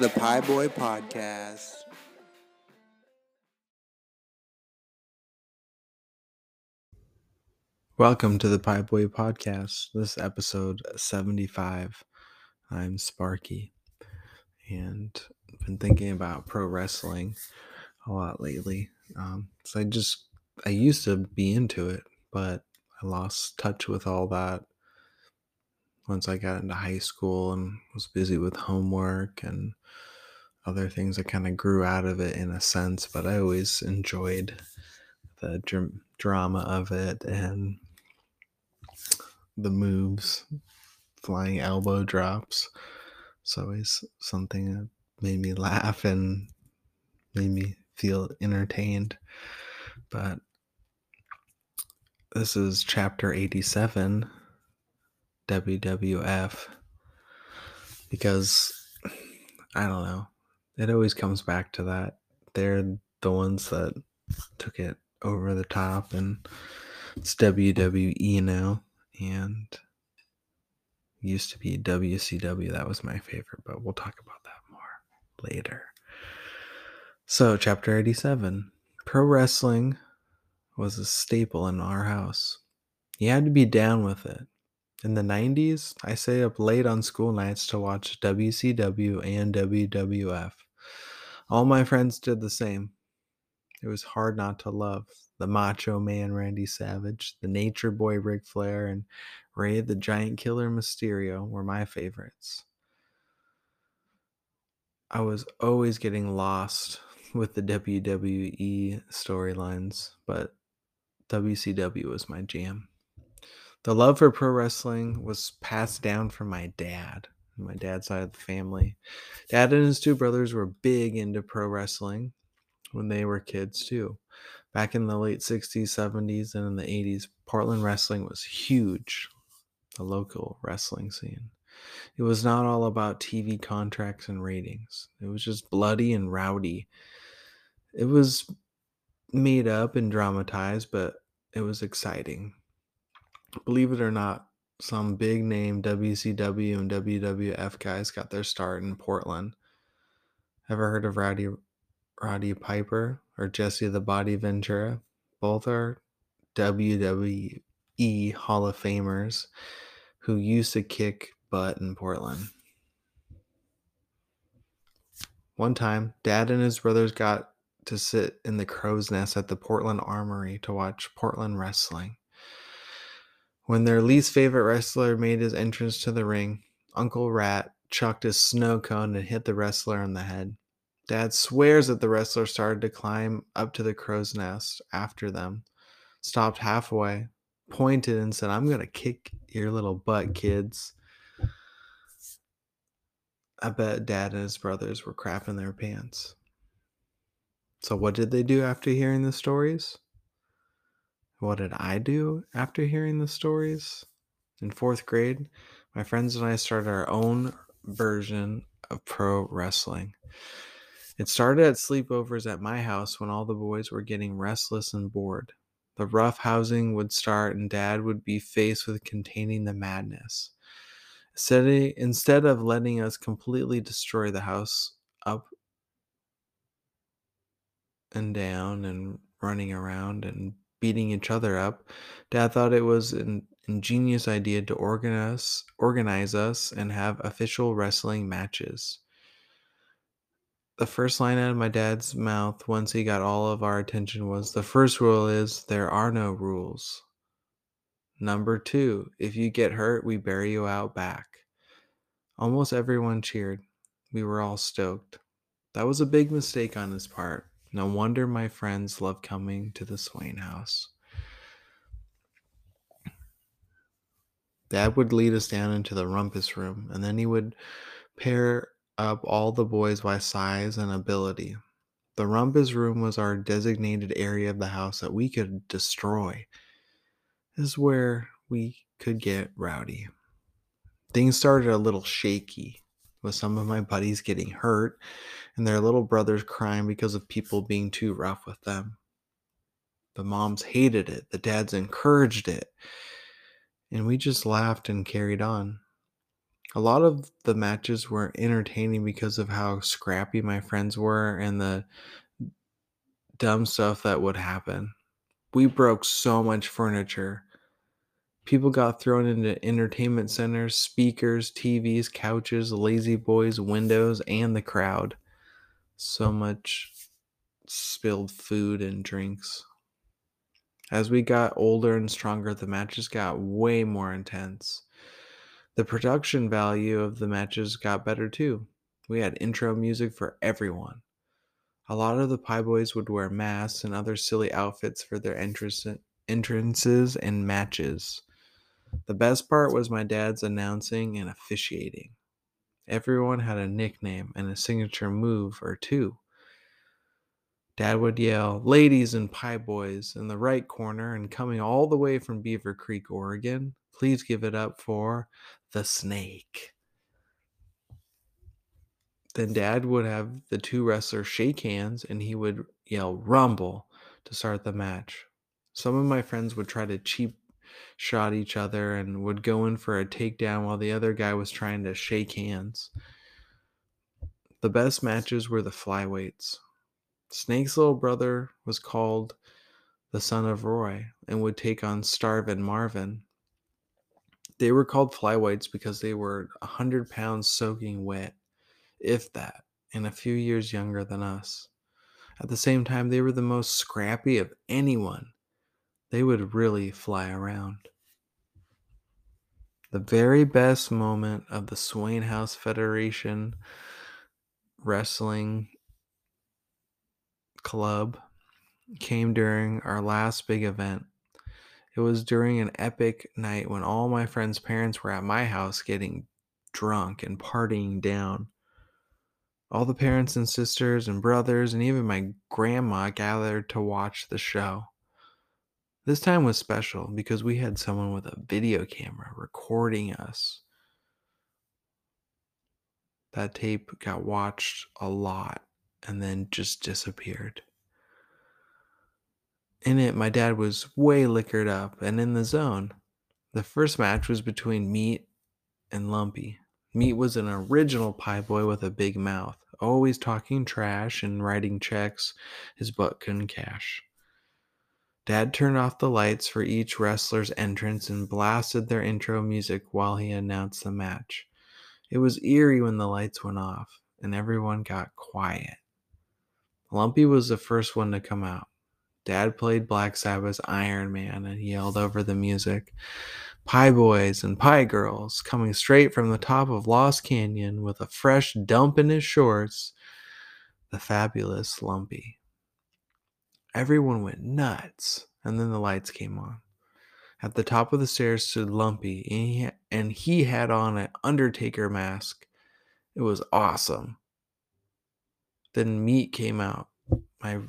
The Pie Boy Podcast. Welcome to the Pie Boy Podcast. This is episode 75. I'm Sparky and I've been thinking about pro wrestling a lot lately. Um, so I just, I used to be into it, but I lost touch with all that once I got into high school and was busy with homework and other things. I kind of grew out of it in a sense, but I always enjoyed the dr- drama of it and the moves, flying elbow drops. It's always something that made me laugh and made me feel entertained. But this is chapter 87 WWF because I don't know. It always comes back to that. They're the ones that took it over the top, and it's WWE now. And used to be WCW. That was my favorite, but we'll talk about that more later. So, chapter 87 Pro wrestling was a staple in our house. You had to be down with it. In the 90s, I stayed up late on school nights to watch WCW and WWF. All my friends did the same. It was hard not to love the Macho Man Randy Savage, the Nature Boy Ric Flair, and Rey the Giant Killer Mysterio were my favorites. I was always getting lost with the WWE storylines, but WCW was my jam. The love for pro wrestling was passed down from my dad, my dad's side of the family. Dad and his two brothers were big into pro wrestling when they were kids, too. Back in the late 60s, 70s, and in the 80s, Portland wrestling was huge, the local wrestling scene. It was not all about TV contracts and ratings, it was just bloody and rowdy. It was made up and dramatized, but it was exciting. Believe it or not, some big name WCW and WWF guys got their start in Portland. Ever heard of Rowdy Roddy Piper or Jesse the Body Ventura? Both are WWE Hall of Famers who used to kick butt in Portland. One time, Dad and his brothers got to sit in the crow's nest at the Portland Armory to watch Portland wrestling. When their least favorite wrestler made his entrance to the ring, Uncle Rat chucked a snow cone and hit the wrestler on the head. Dad swears that the wrestler started to climb up to the crow's nest after them, stopped halfway, pointed, and said, I'm going to kick your little butt, kids. I bet dad and his brothers were crapping their pants. So, what did they do after hearing the stories? What did I do after hearing the stories? In fourth grade, my friends and I started our own version of pro wrestling. It started at sleepovers at my house when all the boys were getting restless and bored. The rough housing would start, and dad would be faced with containing the madness. Instead of letting us completely destroy the house up and down and running around and beating each other up, Dad thought it was an ingenious idea to organize, organize us and have official wrestling matches. The first line out of my dad's mouth once he got all of our attention was The first rule is there are no rules. Number two, if you get hurt, we bury you out back. Almost everyone cheered. We were all stoked. That was a big mistake on his part. No wonder my friends loved coming to the Swain house. Dad would lead us down into the rumpus room, and then he would pair up all the boys by size and ability. The rumpus room was our designated area of the house that we could destroy. This is where we could get rowdy. Things started a little shaky with some of my buddies getting hurt and their little brothers crying because of people being too rough with them. The moms hated it, the dads encouraged it, and we just laughed and carried on. A lot of the matches were entertaining because of how scrappy my friends were and the dumb stuff that would happen. We broke so much furniture. People got thrown into entertainment centers, speakers, TVs, couches, lazy boys, windows, and the crowd. So much spilled food and drinks. As we got older and stronger, the matches got way more intense. The production value of the matches got better too. We had intro music for everyone. A lot of the Pie Boys would wear masks and other silly outfits for their entrance- entrances and matches. The best part was my dad's announcing and officiating. Everyone had a nickname and a signature move or two. Dad would yell, Ladies and Pie Boys, in the right corner, and coming all the way from Beaver Creek, Oregon, please give it up for the snake. Then Dad would have the two wrestlers shake hands and he would yell, Rumble, to start the match. Some of my friends would try to cheap shot each other and would go in for a takedown while the other guy was trying to shake hands. The best matches were the flyweights. Snake's little brother was called the son of Roy and would take on Starvin Marvin. They were called flyweights because they were a hundred pounds soaking wet, if that, and a few years younger than us. At the same time, they were the most scrappy of anyone. They would really fly around. The very best moment of the Swain House Federation Wrestling Club came during our last big event. It was during an epic night when all my friends' parents were at my house getting drunk and partying down. All the parents and sisters and brothers and even my grandma gathered to watch the show. This time was special because we had someone with a video camera recording us. That tape got watched a lot and then just disappeared. In it, my dad was way liquored up and in the zone. The first match was between Meat and Lumpy. Meat was an original pie boy with a big mouth, always talking trash and writing checks his butt couldn't cash. Dad turned off the lights for each wrestler's entrance and blasted their intro music while he announced the match. It was eerie when the lights went off and everyone got quiet. Lumpy was the first one to come out. Dad played Black Sabbath's Iron Man and yelled over the music. Pie boys and pie girls coming straight from the top of Lost Canyon with a fresh dump in his shorts. The fabulous Lumpy. Everyone went nuts, and then the lights came on. At the top of the stairs stood Lumpy, and he, and he had on an Undertaker mask. It was awesome. Then Meat came out. My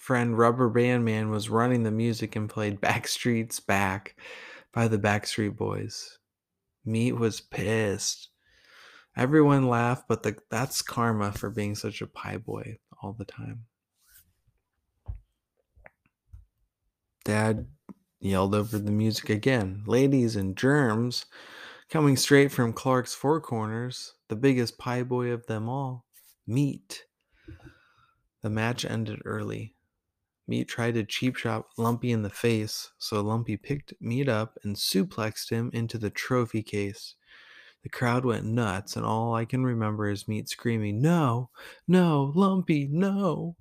friend Rubber Band Man was running the music and played Backstreet's Back by the Backstreet Boys. Meat was pissed. Everyone laughed, but the, that's karma for being such a pie boy all the time. Dad yelled over the music again. Ladies and germs, coming straight from Clark's Four Corners, the biggest pie boy of them all, Meat. The match ended early. Meat tried to cheap shot Lumpy in the face, so Lumpy picked Meat up and suplexed him into the trophy case. The crowd went nuts, and all I can remember is Meat screaming, No, no, Lumpy, no.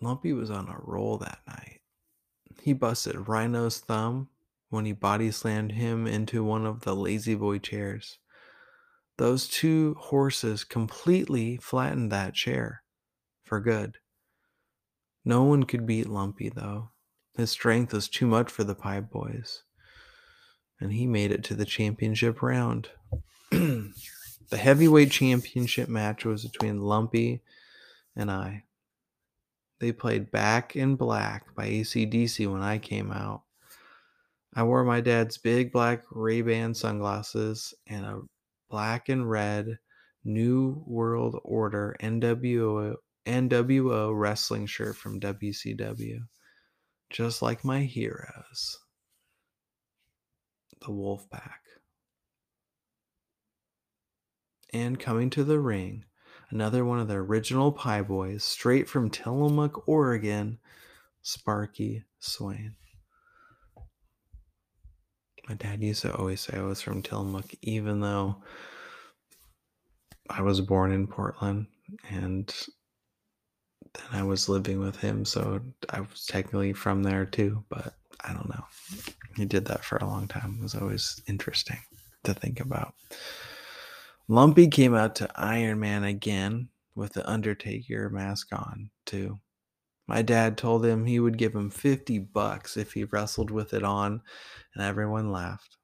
Lumpy was on a roll that night. He busted Rhino's thumb when he body slammed him into one of the lazy boy chairs. Those two horses completely flattened that chair for good. No one could beat Lumpy, though. His strength was too much for the Pie Boys. And he made it to the championship round. the heavyweight championship match was between Lumpy and I. They played Back in Black by ACDC when I came out. I wore my dad's big black Ray-Ban sunglasses and a black and red New World Order NWO, NWO wrestling shirt from WCW. Just like my heroes. the wolf pack. And coming to the ring, another one of the original Pie Boys, straight from Tillamook, Oregon, Sparky Swain. My dad used to always say I was from Tillamook, even though I was born in Portland and then I was living with him, so I was technically from there too, but I don't know. He did that for a long time. It was always interesting to think about. Lumpy came out to Iron Man again with the Undertaker mask on, too. My dad told him he would give him 50 bucks if he wrestled with it on, and everyone laughed.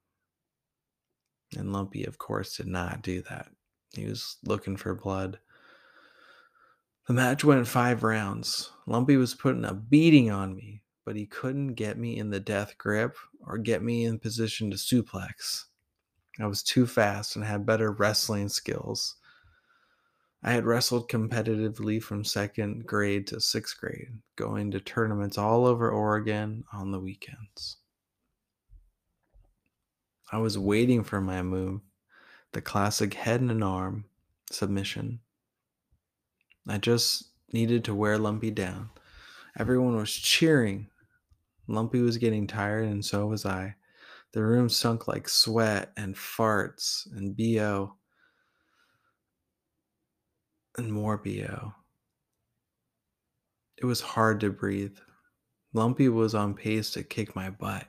And Lumpy, of course, did not do that. He was looking for blood. The match went five rounds. Lumpy was putting a beating on me, but he couldn't get me in the death grip or get me in position to suplex. I was too fast and had better wrestling skills. I had wrestled competitively from second grade to sixth grade, going to tournaments all over Oregon on the weekends. I was waiting for my move, the classic head and arm submission. I just needed to wear Lumpy down. Everyone was cheering. Lumpy was getting tired, and so was I. The room sunk like sweat and farts and BO and more BO. It was hard to breathe. Lumpy was on pace to kick my butt,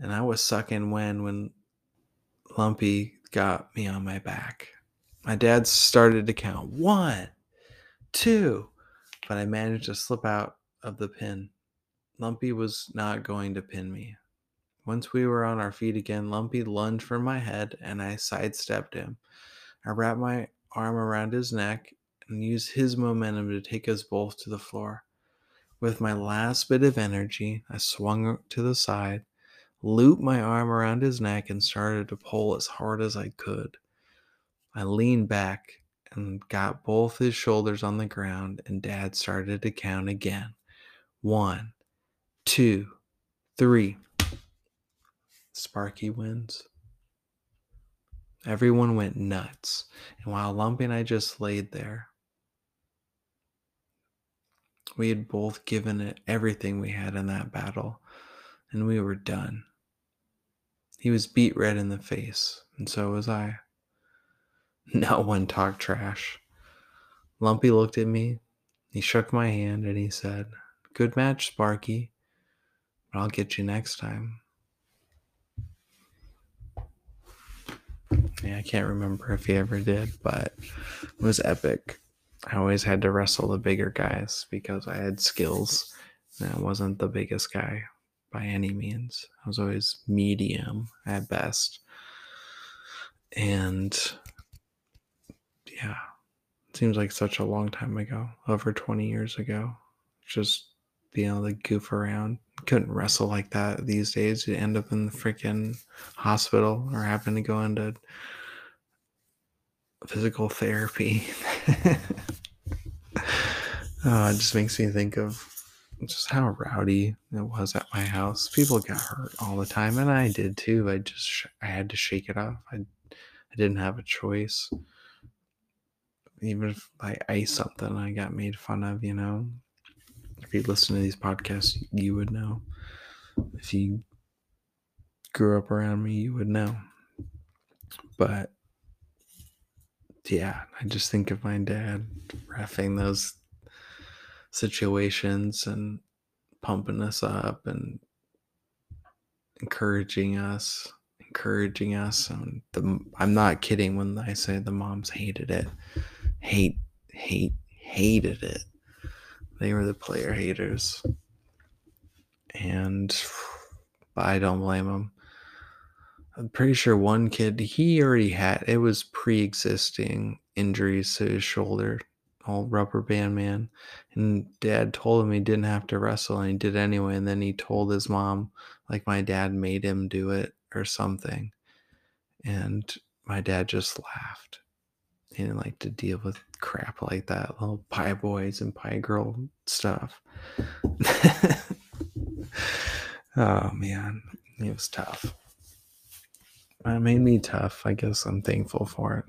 and I was sucking when when Lumpy got me on my back. My dad started to count one, two, but I managed to slip out of the pin. Lumpy was not going to pin me. Once we were on our feet again, Lumpy lunged for my head and I sidestepped him. I wrapped my arm around his neck and used his momentum to take us both to the floor. With my last bit of energy, I swung to the side, looped my arm around his neck, and started to pull as hard as I could. I leaned back and got both his shoulders on the ground, and Dad started to count again. One, two, three. Sparky wins. Everyone went nuts. And while Lumpy and I just laid there, we had both given it everything we had in that battle, and we were done. He was beat red in the face, and so was I. No one talked trash. Lumpy looked at me, he shook my hand, and he said, Good match, Sparky, but I'll get you next time. I can't remember if he ever did, but it was epic. I always had to wrestle the bigger guys because I had skills and I wasn't the biggest guy by any means. I was always medium at best. And yeah, it seems like such a long time ago, over 20 years ago. Just being able to goof around. Couldn't wrestle like that these days. You end up in the freaking hospital or having to go into physical therapy. oh, it just makes me think of just how rowdy it was at my house. People got hurt all the time, and I did too. I just I had to shake it off. I I didn't have a choice. Even if I iced something, I got made fun of. You know, if you listen to these podcasts, you would know. If you grew up around me, you would know. But yeah, I just think of my dad refing those situations and pumping us up and encouraging us, encouraging us. And the, I'm not kidding when I say the moms hated it, hate, hate, hated it. They were the player haters, and I don't blame them. I'm pretty sure one kid he already had it was pre-existing injuries to his shoulder, old rubber band man. And dad told him he didn't have to wrestle and he did anyway. And then he told his mom, like my dad made him do it or something. And my dad just laughed. He didn't like to deal with crap like that, little pie boys and pie girl stuff. oh man, it was tough. It made me tough. I guess I'm thankful for it.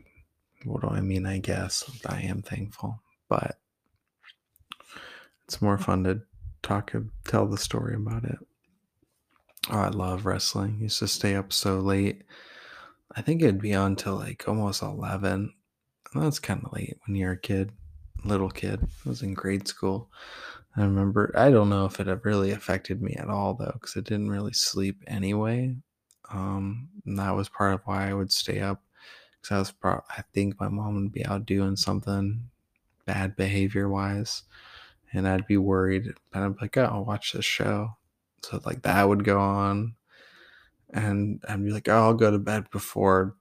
What do I mean? I guess I am thankful, but it's more fun to talk and tell the story about it. Oh, I love wrestling. Used to stay up so late. I think it'd be on till like almost 11. That's kind of late when you're a kid, little kid. I was in grade school. I remember, I don't know if it really affected me at all though, because I didn't really sleep anyway. Um, and that was part of why I would stay up. Because I was, pro- I think my mom would be out doing something bad behavior wise, and I'd be worried. And I'd be like, oh, I'll watch this show. So like that would go on, and I'd be like, oh, I'll go to bed before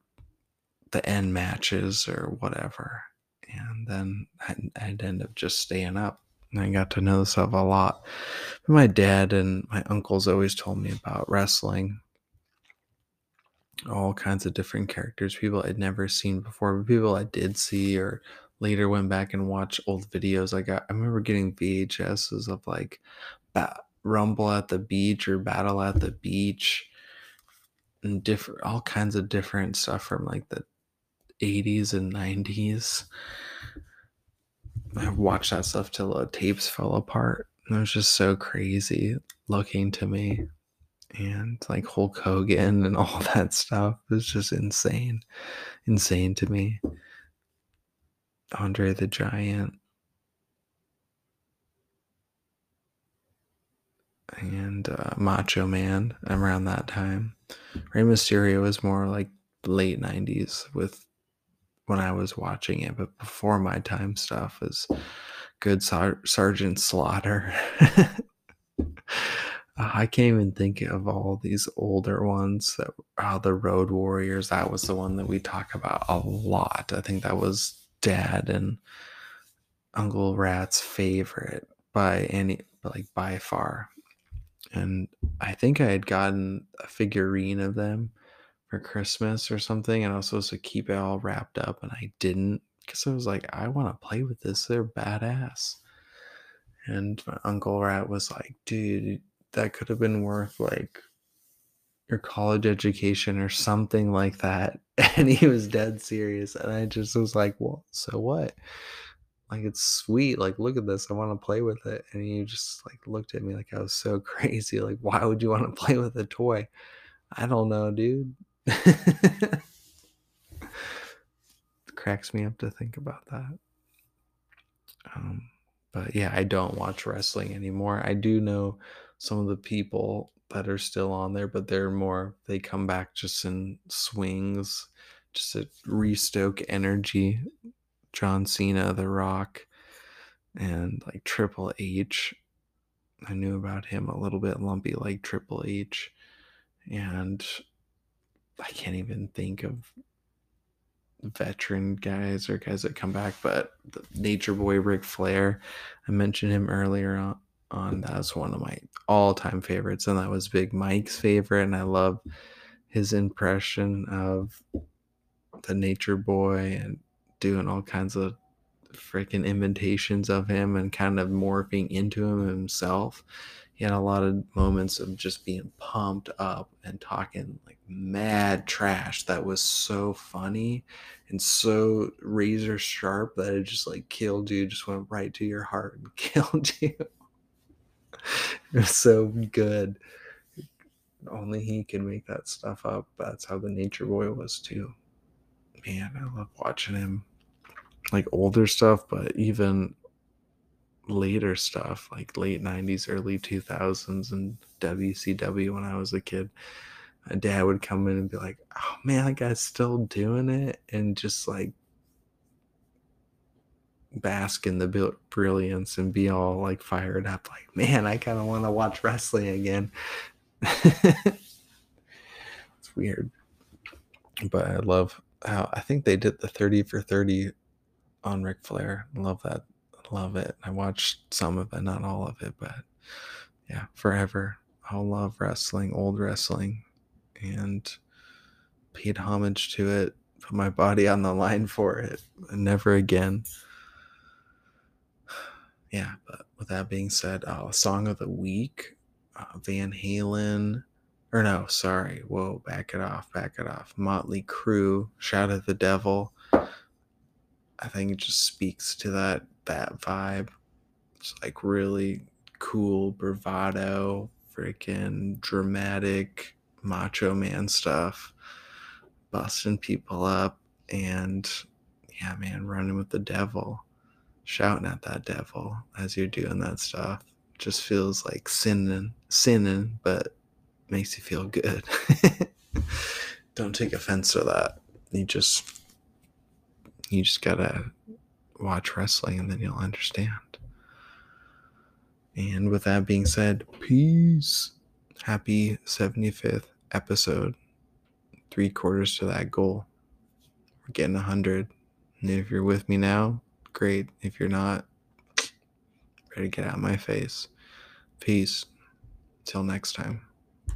the end matches or whatever. And then I'd, I'd end up just staying up. And I got to know this stuff a lot. But my dad and my uncles always told me about wrestling. All kinds of different characters, people I'd never seen before, people I did see or later went back and watched old videos. Like I I remember getting VHSs of like ba- Rumble at the beach or Battle at the beach and different all kinds of different stuff from like the 80s and 90s. I watched that stuff till the tapes fell apart. It was just so crazy looking to me. And like Hulk Hogan and all that stuff was just insane. Insane to me. Andre the Giant. And uh, Macho Man around that time. Rey Mysterio was more like late 90s with when I was watching it, but before my time stuff was good Sar- Sergeant Slaughter. I can't even think of all these older ones that uh, the Road Warriors. That was the one that we talk about a lot. I think that was Dad and Uncle Rat's favorite by any, like by far. And I think I had gotten a figurine of them for Christmas or something, and I was supposed to keep it all wrapped up, and I didn't because I was like, I want to play with this. They're badass. And my uncle Rat was like, dude, that could have been worth like your college education or something like that. And he was dead serious. And I just was like, well, so what? Like, it's sweet. Like, look at this. I want to play with it. And he just like looked at me like I was so crazy. Like, why would you want to play with a toy? I don't know, dude. cracks me up to think about that. Um, but yeah, I don't watch wrestling anymore. I do know some of the people that are still on there, but they're more, they come back just in swings, just to restoke energy. John Cena, The Rock, and like Triple H. I knew about him a little bit lumpy like Triple H. And I can't even think of veteran guys or guys that come back, but the Nature Boy Ric Flair, I mentioned him earlier on. on was one of my all-time favorites, and that was Big Mike's favorite, and I love his impression of the Nature Boy and doing all kinds of freaking imitations of him and kind of morphing into him himself he had a lot of moments of just being pumped up and talking like mad trash that was so funny and so razor sharp that it just like killed you, just went right to your heart and killed you. it was so good. Only he can make that stuff up. That's how the Nature Boy was too. Man, I love watching him. Like older stuff, but even later stuff like late 90s early 2000s and wcw when i was a kid. My dad would come in and be like oh man that guy's still doing it and just like bask in the brilliance and be all like fired up like man i kind of want to watch wrestling again. It's weird. But i love how i think they did the 30 for 30 on Ric Flair. Love that love it. I watched some of it, not all of it, but yeah, forever. I'll love wrestling, old wrestling, and paid homage to it, put my body on the line for it, never again. Yeah, but with that being said, uh, song of the week, uh, Van Halen, Or no, sorry. Whoa, back it off, back it off. Motley Crue, Shout at the Devil. I think it just speaks to that that vibe. It's like really cool bravado, freaking dramatic macho man stuff, busting people up, and yeah, man, running with the devil, shouting at that devil as you're doing that stuff. Just feels like sinning, sinning, but makes you feel good. Don't take offense to that. You just you just gotta watch wrestling and then you'll understand. And with that being said, peace. Happy 75th episode. Three quarters to that goal. We're getting 100. And if you're with me now, great. If you're not, better get out of my face. Peace. Till next time.